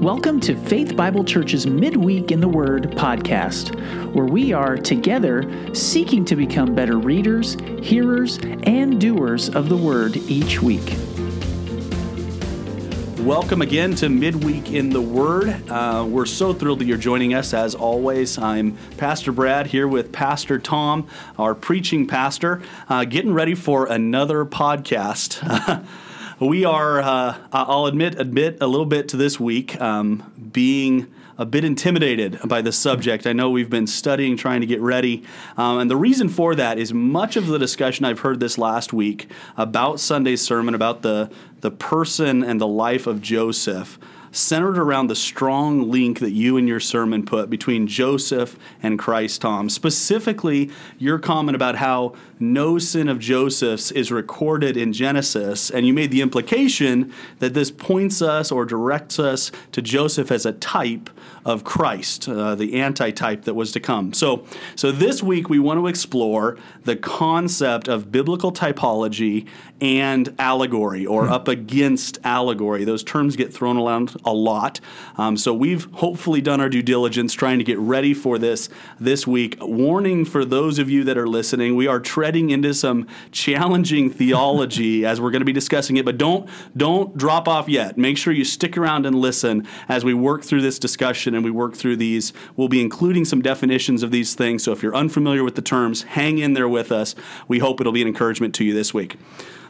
Welcome to Faith Bible Church's Midweek in the Word podcast, where we are together seeking to become better readers, hearers, and doers of the Word each week. Welcome again to Midweek in the Word. Uh, we're so thrilled that you're joining us as always. I'm Pastor Brad here with Pastor Tom, our preaching pastor, uh, getting ready for another podcast. we are, uh, I'll admit, admit a little bit to this week um, being a bit intimidated by the subject. I know we've been studying, trying to get ready. Um, and the reason for that is much of the discussion I've heard this last week about Sunday's sermon, about the, the person and the life of Joseph centered around the strong link that you and your sermon put between Joseph and Christ, Tom. Specifically, your comment about how no sin of Joseph's is recorded in Genesis, and you made the implication that this points us or directs us to Joseph as a type of Christ, uh, the antitype that was to come. So, so this week we want to explore the concept of biblical typology and allegory, or hmm. up against allegory. Those terms get thrown around a lot. Um, so we've hopefully done our due diligence trying to get ready for this this week. Warning for those of you that are listening: we are treading into some challenging theology as we're going to be discussing it. But don't don't drop off yet. Make sure you stick around and listen as we work through this discussion and we work through these. We'll be including some definitions of these things. So if you're unfamiliar with the terms, hang in there with us. We hope it'll be an encouragement to you this week.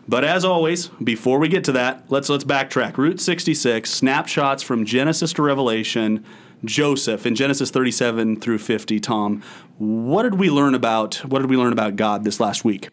But as always, before we get to that, let's let's backtrack. Route 66, snapshots from Genesis to Revelation, Joseph in Genesis 37 through 50, Tom. What did we learn about what did we learn about God this last week?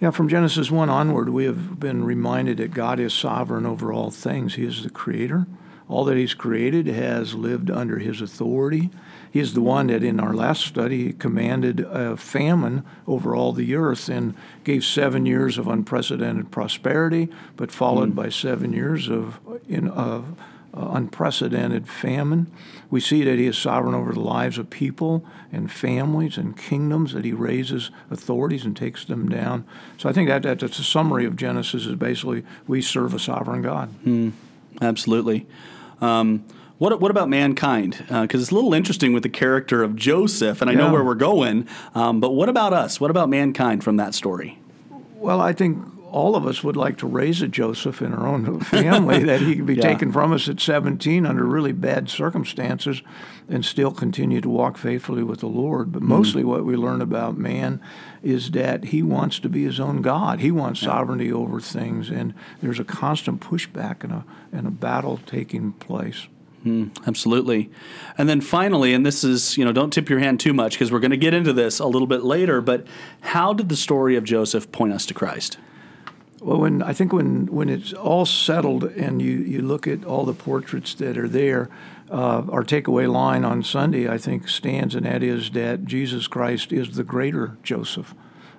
Yeah, from Genesis 1 onward, we have been reminded that God is sovereign over all things. He is the creator. All that He's created has lived under His authority. He's the one that in our last study commanded a famine over all the earth and gave seven years of unprecedented prosperity, but followed mm. by seven years of, in, of uh, unprecedented famine. We see that he is sovereign over the lives of people and families and kingdoms, that he raises authorities and takes them down. So I think that, that that's a summary of Genesis is basically we serve a sovereign God. Mm, absolutely. Um, what, what about mankind? Because uh, it's a little interesting with the character of Joseph, and I yeah. know where we're going. Um, but what about us? What about mankind from that story? Well, I think all of us would like to raise a Joseph in our own family that he could be yeah. taken from us at 17 under really bad circumstances and still continue to walk faithfully with the Lord. But mm-hmm. mostly mm what we learn about man is that he wants to be his own God. He wants yeah. sovereignty over things, and there's a constant pushback and a, and a battle taking place. Mm, absolutely. And then finally, and this is, you know, don't tip your hand too much because we're going to get into this a little bit later, but how did the story of Joseph point us to Christ? Well, when I think when, when it's all settled and you, you look at all the portraits that are there, uh, our takeaway line on Sunday, I think, stands, and that is that Jesus Christ is the greater Joseph.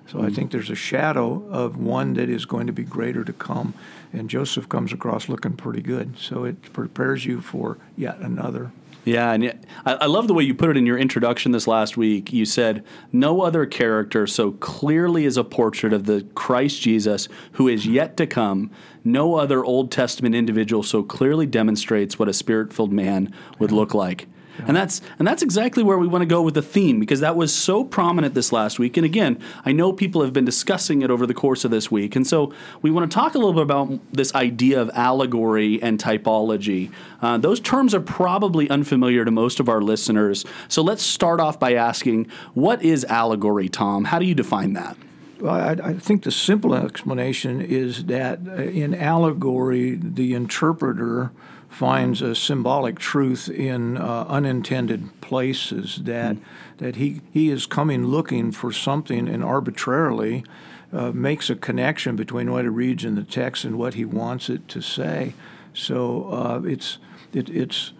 So I hmm. think there's a shadow of one that is going to be greater to come. And Joseph comes across looking pretty good. So it prepares you for yet another. Yeah, and I love the way you put it in your introduction this last week. You said, No other character so clearly is a portrait of the Christ Jesus who is yet to come. No other Old Testament individual so clearly demonstrates what a spirit filled man would look like. And that's and that's exactly where we want to go with the theme because that was so prominent this last week. And again, I know people have been discussing it over the course of this week. And so we want to talk a little bit about this idea of allegory and typology. Uh, those terms are probably unfamiliar to most of our listeners. So let's start off by asking, what is allegory, Tom? How do you define that? Well, I, I, think the simple explanation is that uh, in allegory, the interpreter finds a symbolic truth in uh, unintended places that mm. that he he is coming looking for something and arbitrarily uh, makes a connection between what he reads in the text and what he wants it to say. So uh, it's it, it's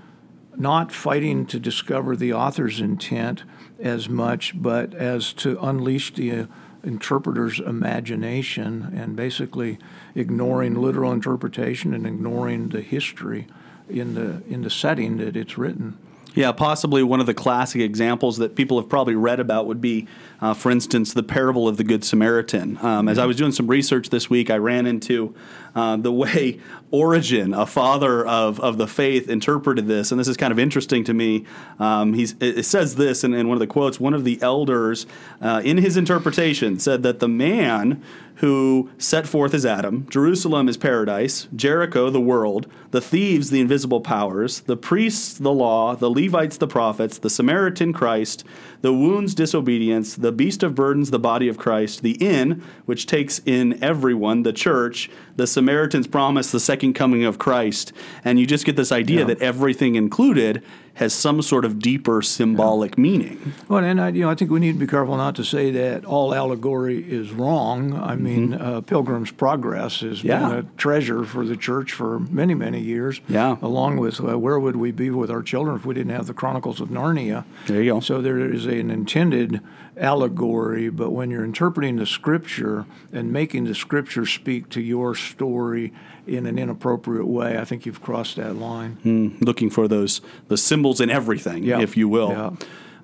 not fighting to discover the author's intent as much, but as to unleash the interpreter's imagination and basically ignoring literal interpretation and ignoring the history in the in the setting that it's written. Yeah, possibly one of the classic examples that people have probably read about would be, uh, for instance, the parable of the Good Samaritan. Um, as I was doing some research this week, I ran into uh, the way Origen, a father of, of the faith, interpreted this. And this is kind of interesting to me. Um, he's, it says this in, in, one of the quotes one of the elders, uh, in his interpretation, said that the man who set forth as Adam, Jerusalem is paradise, Jericho the world, the thieves the invisible powers, the priests the law, the Levites the prophets, the Samaritan Christ, the wounds disobedience, the beast of burdens the body of Christ, the inn which takes in everyone, the church, the Samaritans promise the second coming of Christ. And you just get this idea yeah. that everything included has some sort of deeper symbolic yeah. meaning. Well, and I, you know, I think we need to be careful not to say that all allegory is wrong. I mm-hmm. mean, uh, Pilgrim's Progress has yeah. been a treasure for the church for many, many years. Yeah. Along with uh, where would we be with our children if we didn't have the Chronicles of Narnia? There you go. So there is an intended allegory, but when you're interpreting the scripture and making the scripture speak to your story in an inappropriate way, I think you've crossed that line. Mm, looking for those the symbols in everything, yeah. if you will. Yeah.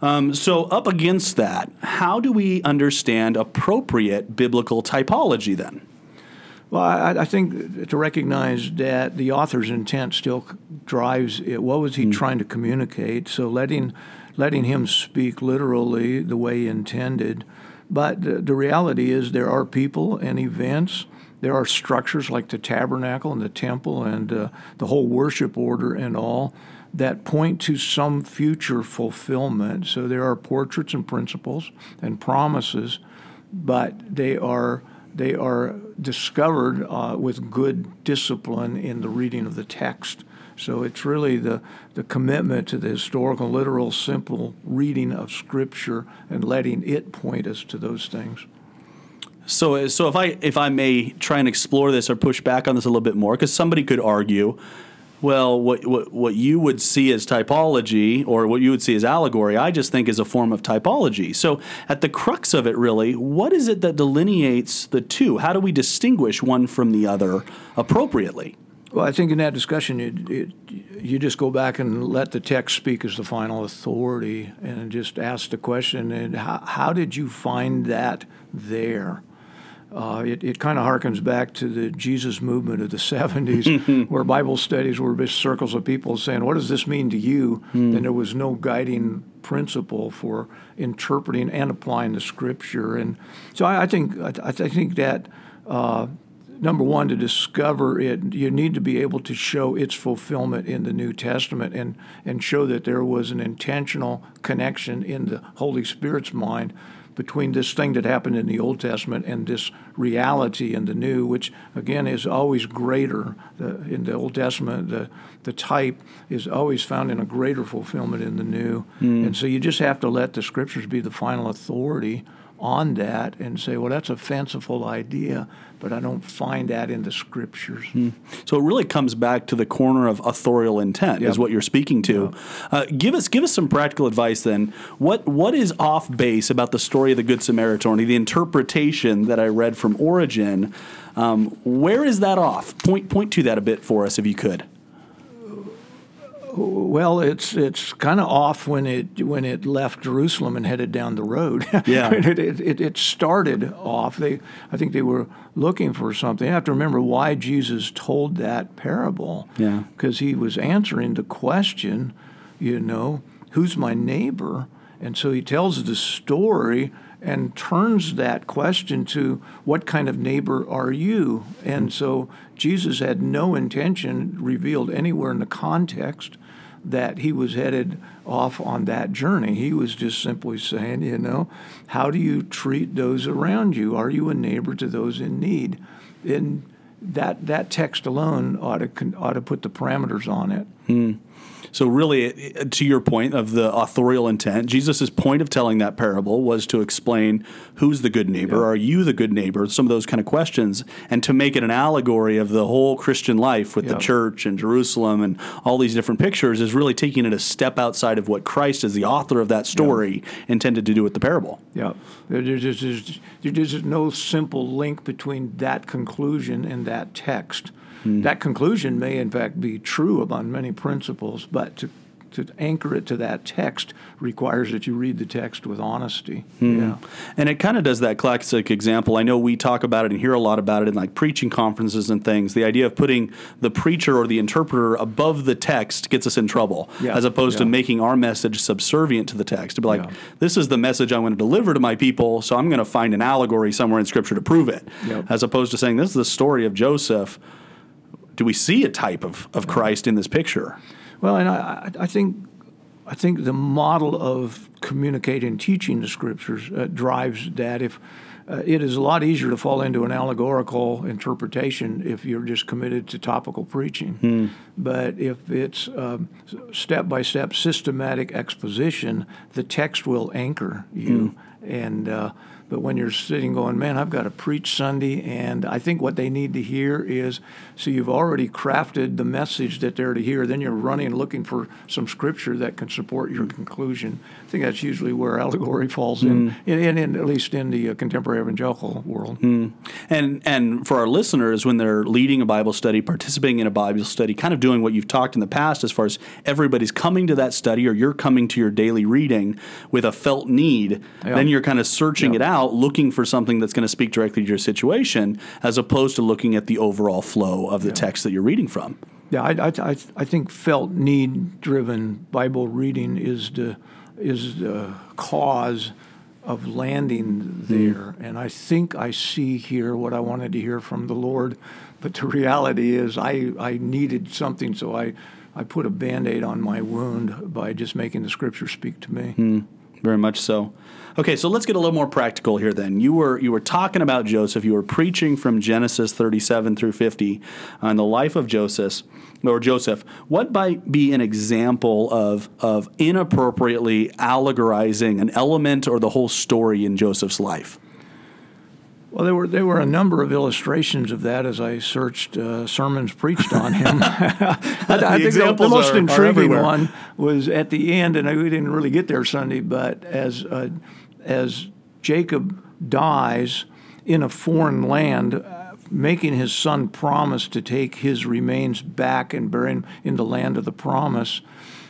Um, so, up against that, how do we understand appropriate biblical typology then? Well, I, I, think to recognize that the author's intent still drives it. What was he mm. trying to communicate? So, letting letting him speak literally the way he intended. But the, the reality is, there are people and events there are structures like the tabernacle and the temple and uh, the whole worship order and all that point to some future fulfillment. So there are portraits and principles and promises, but they are they are discovered uh, with good discipline in the reading of the text. So it's really the, the commitment to the historical, literal, simple reading of Scripture and letting it point us to those things. So, so if I if I may try and explore this or push back on this a little bit more, because somebody could argue, well, what, what what you would see as typology or what you would see as allegory, I just think is a form of typology. So, at the crux of it, really, what is it that delineates the two? How do we distinguish one from the other appropriately? Well, I think in that discussion, you, you just go back and let the text speak as the final authority, and just ask the question: and how, how did you find that there? Uh, it it kind of harkens back to the Jesus movement of the 70s, where Bible studies were just circles of people saying, What does this mean to you? Mm. And there was no guiding principle for interpreting and applying the scripture. And so I, I think, I, I, think that. Uh, number one, to discover it, you need to be able to show its fulfillment in the New Testament and, and show that there was an intentional connection in the Holy Spirit's mind between this thing that happened in the Old Testament and this reality in the New, which again is always greater. The, in the Old Testament, the, the type is always found in a greater fulfillment in the New. Mm. And so you just have to let the Scriptures be the final authority on that and say, well, that's a fanciful idea, but I don't find that in the scriptures. Hmm. So it really comes back to the corner of authorial intent, yep. is what you're speaking to. Yep. Uh, give us give us some practical advice then. What what is off base about the story of the Good Samaritan, the interpretation that I read from Origen? Um, where is that off? Point point to that a bit for us, if you could. Well, it's it's kind of off when it when it left Jerusalem and headed down the road. Yeah, it, it, it, started off. They I think they were looking for something. You have to remember why Jesus told that parable. Yeah, because he was answering the question, you know, who's my neighbor, and so he tells the story and turns that question to what kind of neighbor are you? And so Jesus had no intention revealed anywhere in the context that he was headed off on that journey. He was just simply saying, you know, how do you treat those around you? Are you a neighbor to those in need? And that that text alone ought to ought to put the parameters on it. Hmm. So, really, to your point of the authorial intent, Jesus' point of telling that parable was to explain who's the good neighbor, yeah. are you the good neighbor, some of those kind of questions, and to make it an allegory of the whole Christian life with yeah. the church and Jerusalem and all these different pictures is really taking it a step outside of what Christ, as the author of that story, yeah. intended to do with the parable. Yeah. There's, there's, there's no simple link between that conclusion and that text. Mm. That conclusion may, in fact, be true about many principles, but to to anchor it to that text requires that you read the text with honesty. Hmm. Yeah. And it kind of does that classic example. I know we talk about it and hear a lot about it in like preaching conferences and things. The idea of putting the preacher or the interpreter above the text gets us in trouble, Yeah, as opposed to making our message subservient to the text. To be like, Yeah. this is the message I want to deliver to my people, so I'm going to find an allegory somewhere in Scripture to prove it, Yep. as opposed to saying, this is the story of Joseph. Do we see a type of, of Christ in this picture? Well, and I, I think I think the model of communicating, teaching the scriptures uh, drives that. If uh, it is a lot easier to fall into an allegorical interpretation if you're just committed to topical preaching. But if it's um, step by step systematic exposition, the text will anchor you. And uh, but when you're sitting going, man, I've got to preach Sunday, and I think what they need to hear is, so you've already crafted the message that they're to hear. Then you're running looking for some scripture that can support your conclusion. I think that's usually where allegory falls in, in, in, in at least in the uh, contemporary evangelical world. And and for our listeners, when they're leading a Bible study, participating in a Bible study, kind of doing what you've talked in the past, as far as everybody's coming to that study, or you're coming to your daily reading with a felt need, Yeah. then you're kind of searching Yeah. it out, looking for something that's going to speak directly to your situation, as opposed to looking at the overall flow of the text that you're reading from. Yeah, I, I, I, I think felt need driven Bible reading is the is the cause of landing mm-hmm. there, and I think I see here what I wanted to hear from the Lord, but the reality is I I needed something, so I I put a band aid on my wound by just making the Scripture speak to me. Hmm. Very much so. Okay, so let's get a little more practical here. Then you were you were talking about Joseph. You were preaching from Genesis thirty-seven through fifty on the life of Joseph or Joseph. What might be an example of of inappropriately allegorizing an element or the whole story in Joseph's life? Well, there were there were a number of illustrations of that as I searched uh, sermons preached on him. I, I think the, the most are- are intriguing everywhere. one was at the end, and we didn't really get there Sunday, but as uh, as Jacob dies in a foreign land, uh, making his son promise to take his remains back and bury him in the land of the promise.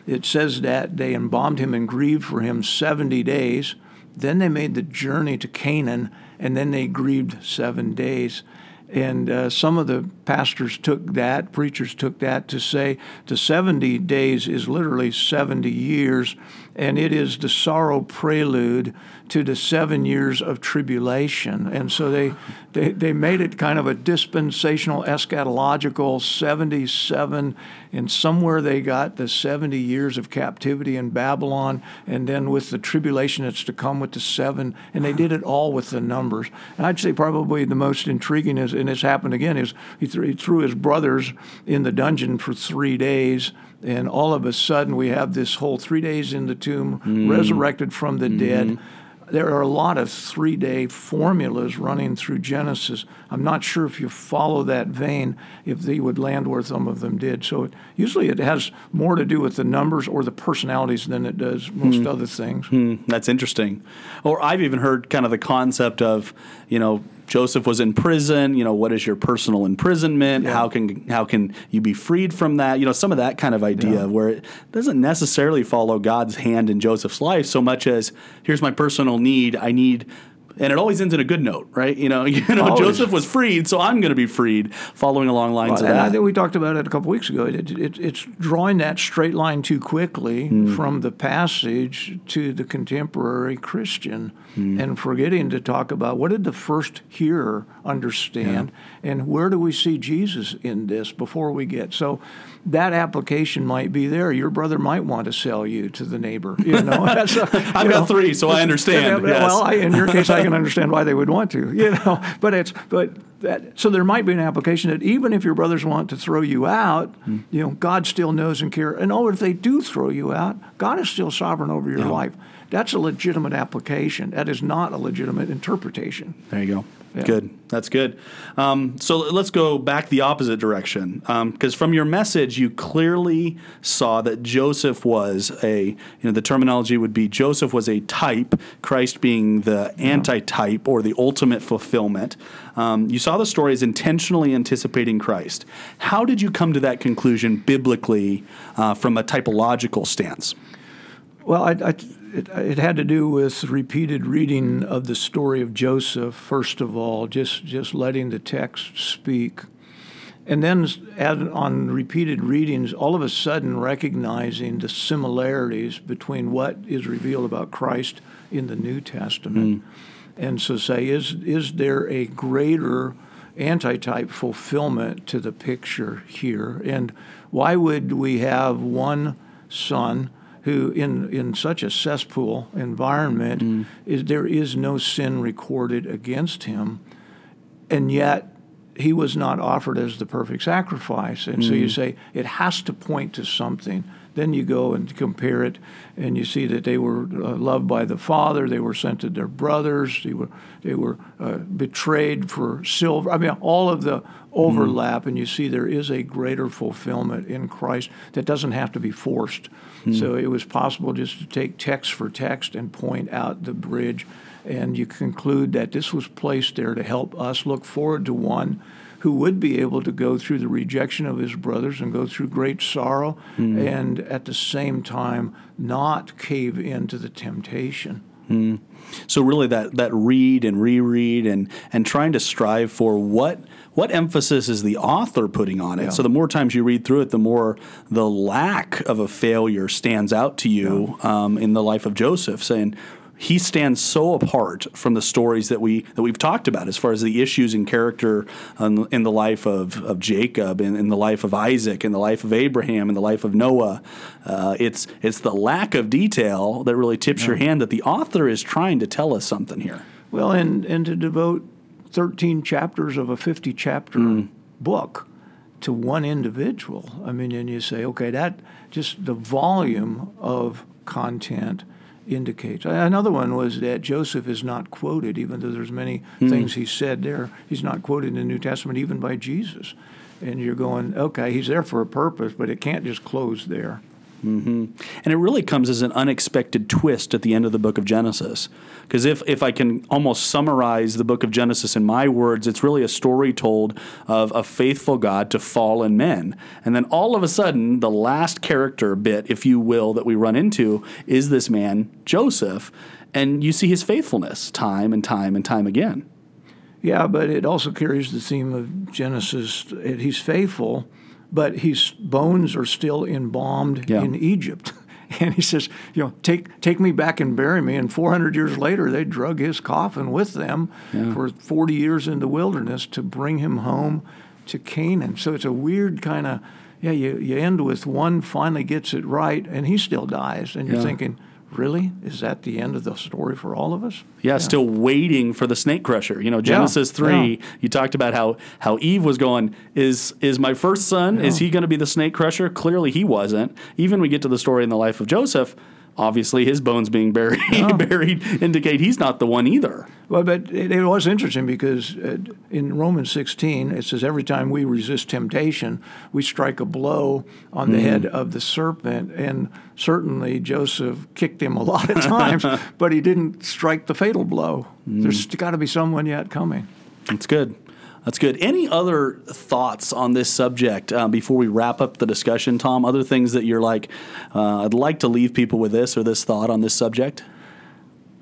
It says that they embalmed him and grieved for him 70 days. Then they made the journey to Canaan, and then they grieved seven days. And uh, some of the pastors took that, preachers took that to say the 70 days is literally 70 years, and it is the sorrow prelude to the seven years of tribulation. And so they, they, they made it kind of a dispensational, eschatological 77, and somewhere they got the 70 years of captivity in Babylon, and then with the tribulation that's to come with the seven, and they did it all with the numbers. And I'd say probably the most intriguing is, and this happened again, is he he threw his brothers in the dungeon for three days. And all of a sudden, we have this whole three days in the tomb, mm. resurrected from the dead. Mm-hmm. There are a lot of three day formulas running through Genesis. I'm not sure if you follow that vein, if they would land where some of them did. So it, usually it has more to do with the numbers or the personalities than it does most other things. Hmm, that's interesting. Or I've even heard kind of the concept of, you know, Joseph was in prison. You know, what is your personal imprisonment? How can how can you be freed from that? You know, some of that kind of idea where it doesn't necessarily follow God's hand in Joseph's life so much as here's my personal need. I need. And it always ends in a good note, right? You know, you know, Always. Joseph was freed, so I'm going to be freed. Following along lines of and I think we talked about it a couple weeks ago. It, it, it's drawing that straight line too quickly hmm. from the passage to the contemporary Christian hmm. and forgetting to talk about what did the first hearer understand and where do we see Jesus in this before we get. So that application might be there. Your brother might want to sell you to the neighbor. You know, I've got three, so I understand. yeah, yes. Well, I, in your case, I can understand why they would want to, you know. But it's but that so there might be an application that even if your brothers want to throw you out, Hmm. you know, God still knows and cares. And oh, if they do throw you out, God is still sovereign over your life. That's a legitimate application. That is not a legitimate interpretation. There you go. Yeah. Good. That's good. Um, so let's go back the opposite direction. Because um, from your message, you clearly saw that Joseph was a, you know, the terminology would be Joseph was a type, Christ being the anti-type or the ultimate fulfillment. Um, you saw the story as intentionally anticipating Christ. How did you come to that conclusion biblically uh, from a typological stance? Well, I, I it, it, had to do with repeated reading of the story of Joseph, first of all, just, just letting the text speak. And then on repeated readings, all of a sudden recognizing the similarities between what is revealed about Christ in the New Testament. Mm. And so say, is, is there a greater antitype fulfillment to the picture here? And why would we have one son? Who in, in such a cesspool environment mm. is there is no sin recorded against him and yet he was not offered as the perfect sacrifice and mm. so you mm. say it has to point to something then you go and compare it, and you see that they were uh, loved by the father. They were sent to their brothers. They were they were uh, betrayed for silver. I mean, all of the overlap, mm. and you see there is a greater fulfillment in Christ that doesn't have to be forced. Mm. So it was possible just to take text for text and point out the bridge, and you conclude that this was placed there to help us look forward to one who would be able to go through the rejection of his brothers and go through great sorrow mm. and at the same time not cave into the temptation. Mm. So really that that read and reread and and trying to strive for what what emphasis is the author putting on it? Yeah. So the more times you read through it, the more the lack of a failure stands out to you yeah. um, in the life of Joseph, saying, he stands so apart from the stories that we that we've talked about as far as the issues and character in, in the life of, of Jacob and in the life of Isaac and the life of Abraham and the life of Noah. Uh, it's it's the lack of detail that really tips yeah. your hand that the author is trying to tell us something here. Well, and and to devote 13 chapters of a 50 chapter mm. book to one individual. I mean, and you say, okay, that just the volume of content indicates. Another one was that Joseph is not quoted, even though there's many mm. things he said there. He's not quoted in the New Testament, even by Jesus. And you're going, okay, he's there for a purpose, but it can't just close there. Mm-hmm. And it really comes as an unexpected twist at the end of the book of Genesis. Because if, if I can almost summarize the book of Genesis in my words, it's really a story told of a faithful God to fallen men. And then all of a sudden, the last character bit, if you will, that we run into is this man, Joseph. And you see his faithfulness time and time and time again. Yeah, but it also carries the theme of Genesis. He's faithful but his bones are still embalmed yeah. in Egypt. And he says, you know, take take me back and bury me. And 400 years later, they drug his coffin with them yeah. for 40 years in the wilderness to bring him home to Canaan. So it's a weird kind of, yeah, you, you end with one finally gets it right, and he still dies. And you're yeah. thinking, really? Is that the end of the story for all of us? Yeah, yeah. still waiting for the snake crusher. You know, Genesis yeah, 3, yeah. you talked about how how Eve was going, is is my first son, is he going to be the snake crusher? Clearly he wasn't. Even we get to the story in the life of Joseph, obviously his bones being buried buried indicate he's not the one either. Well, but it, it was interesting because uh, in Romans 16 it says every time we resist temptation, we strike a blow on mm. the head of the serpent, and certainly Joseph kicked him a lot of times, but he didn't strike the fatal blow. Mm. There's got to be someone yet coming. That's good. That's good. Any other thoughts on this subject uh, before we wrap up the discussion, Tom? Other things that you're like, uh, I'd like to leave people with this or this thought on this subject?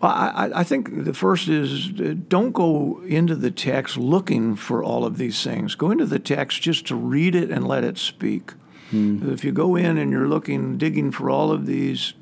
Well, I, I, think the first is uh, don't go into the text looking for all of these things. Go into the text just to read it and let it speak. Hmm. If you go in and you're looking, digging for all of these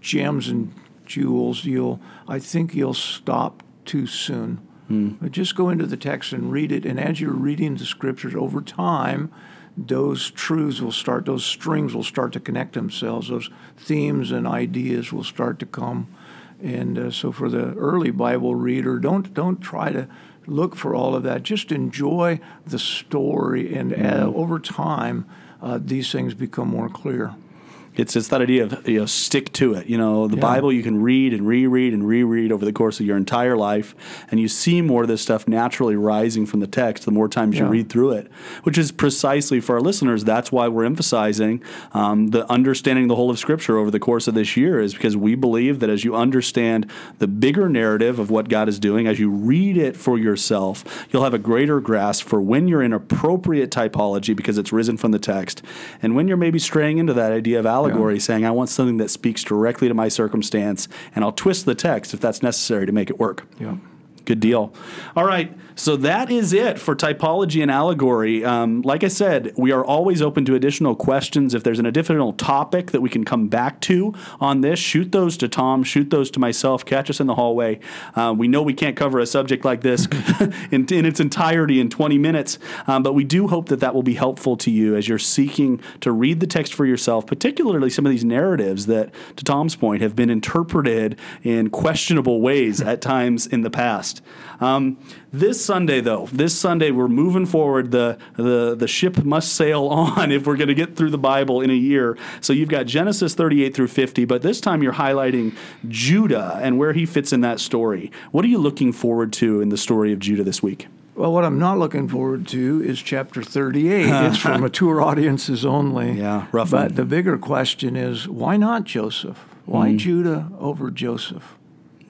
gems and jewels, you'll, I think you'll stop too soon. Mm. But just go into the text and read it. And as you're reading the scriptures over time, those truths will start, those strings will start to connect themselves. Those themes and ideas will start to come. And uh, so, for the early Bible reader, don't don't try to look for all of that. Just enjoy the story, and uh, over time, uh, these things become more clear. It's it's that idea of you know stick to it. You know the Yeah. Bible you can read and reread and reread over the course of your entire life, and you see more of this stuff naturally rising from the text the more times you read through it. Which is precisely for our listeners. That's why we're emphasizing um, the understanding the whole of Scripture over the course of this year is because we believe that as you understand the bigger narrative of what God is doing, as you read it for yourself, you'll have a greater grasp for when you're in appropriate typology because it's risen from the text, and when you're maybe straying into that idea of allegory, saying, I want something that speaks directly to my circumstance, and I'll twist the text if that's necessary to make it work. Yeah. Good deal. All right. So that is it for typology and allegory. Um, like I said, we are always open to additional questions. If there's an additional topic that we can come back to on this, shoot those to Tom, shoot those to myself, catch us in the hallway. Uh, we know we can't cover a subject like this in, in its entirety in 20 minutes, um, but we do hope that that will be helpful to you as you're seeking to read the text for yourself, particularly some of these narratives that, to Tom's point, have been interpreted in questionable ways at times in the past. Um, this Sunday, though, this Sunday we're moving forward. The, the the ship must sail on if we're going to get through the Bible in a year. So you've got Genesis 38 through 50, but this time you're highlighting Judah and where he fits in that story. What are you looking forward to in the story of Judah this week? Well, what I'm not looking forward to is chapter 38. it's for mature audiences only. Yeah, rough But one. the bigger question is why not Joseph? Why Mm-hmm. Judah over Joseph?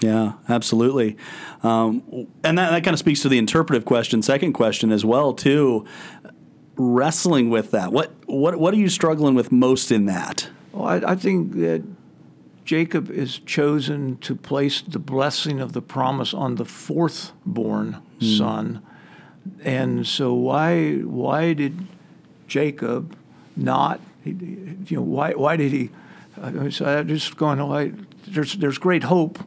Yeah, absolutely. Um, and that, that kind of speaks to the interpretive question, second question as well, too. Wrestling with that. What what what are you struggling with most in that? Well, I, I think that Jacob is chosen to place the blessing of the promise on the fourth born son. And so why why did Jacob not you know why why did he uh, so I'm just going why there's there's great hope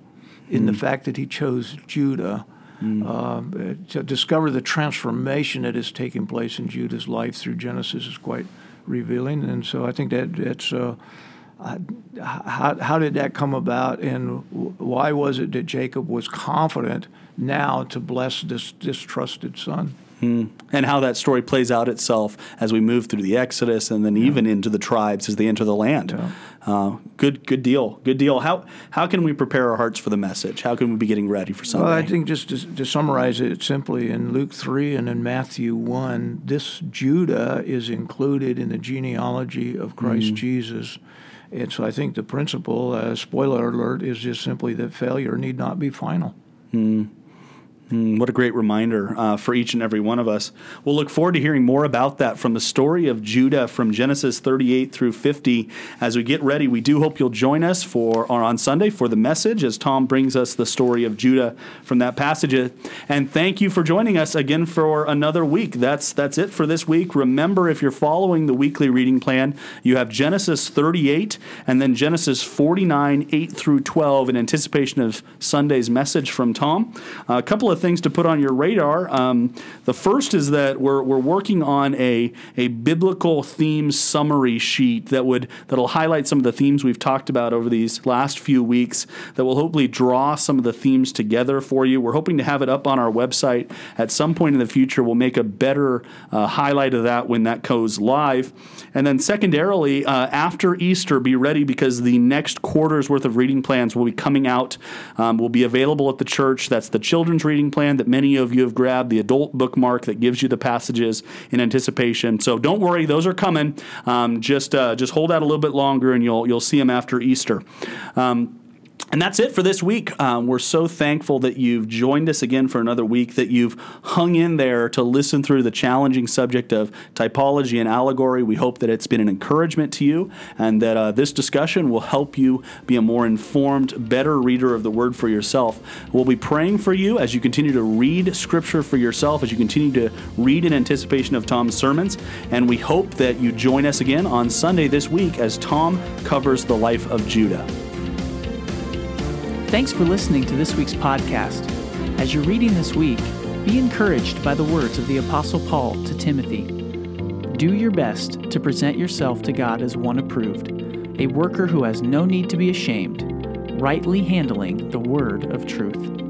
in the fact that he chose Judah um, to discover the transformation that is taking place in Judah's life through Genesis is quite revealing, and so I think that that's Uh, uh, how, how did that come about, and why was it that Jacob was confident now to bless this distrusted son? and how that story plays out itself as we move through the Exodus and then even into the tribes as they enter the land. Uh, good, good deal, good deal. How how can we prepare our hearts for the message? How can we be getting ready for something? Well, I think just to, to summarize it simply, in Luke 3 and in Matthew 1, this Judah is included in the genealogy of Christ Jesus. And so I think the principle, uh, spoiler alert, is just simply that failure need not be final. Mm, what a great reminder uh, for each and every one of us. We'll look forward to hearing more about that from the story of Judah from Genesis 38 through 50. As we get ready, we do hope you'll join us for or on Sunday for the message as Tom brings us the story of Judah from that passage. And thank you for joining us again for another week. That's that's it for this week. Remember, if you're following the weekly reading plan, you have Genesis 38 and then Genesis 49, 8 through 12 in anticipation of Sunday's message from Tom. a couple of things to put on your radar. Um, the first is that we're, we're working on a, a biblical theme summary sheet that would that'll highlight some of the themes we've talked about over these last few weeks that will hopefully draw some of the themes together for you. We're hoping to have it up on our website at some point in the future. We'll make a better uh, highlight of that when that goes live. And then secondarily, uh, after Easter, be ready because the next quarter's worth of reading plans will be coming out, um, will be available at the church. That's the children's reading plan that many of you have grabbed, the adult bookmark that gives you the passages in anticipation. So don't worry, those are coming. Um, just uh, just hold out a little bit longer, and you'll you'll see them after Easter. Um, and that's it for this week. Um, we're so thankful that you've joined us again for another week, that you've hung in there to listen through the challenging subject of typology and allegory. We hope that it's been an encouragement to you and that uh, this discussion will help you be a more informed, better reader of the Word for yourself. We'll be praying for you as you continue to read Scripture for yourself, as you continue to read in anticipation of Tom's sermons. And we hope that you join us again on Sunday this week as Tom covers the life of Judah. Thanks for listening to this week's podcast. As you're reading this week, be encouraged by the words of the Apostle Paul to Timothy. Do your best to present yourself to God as one approved, a worker who has no need to be ashamed, rightly handling the word of truth.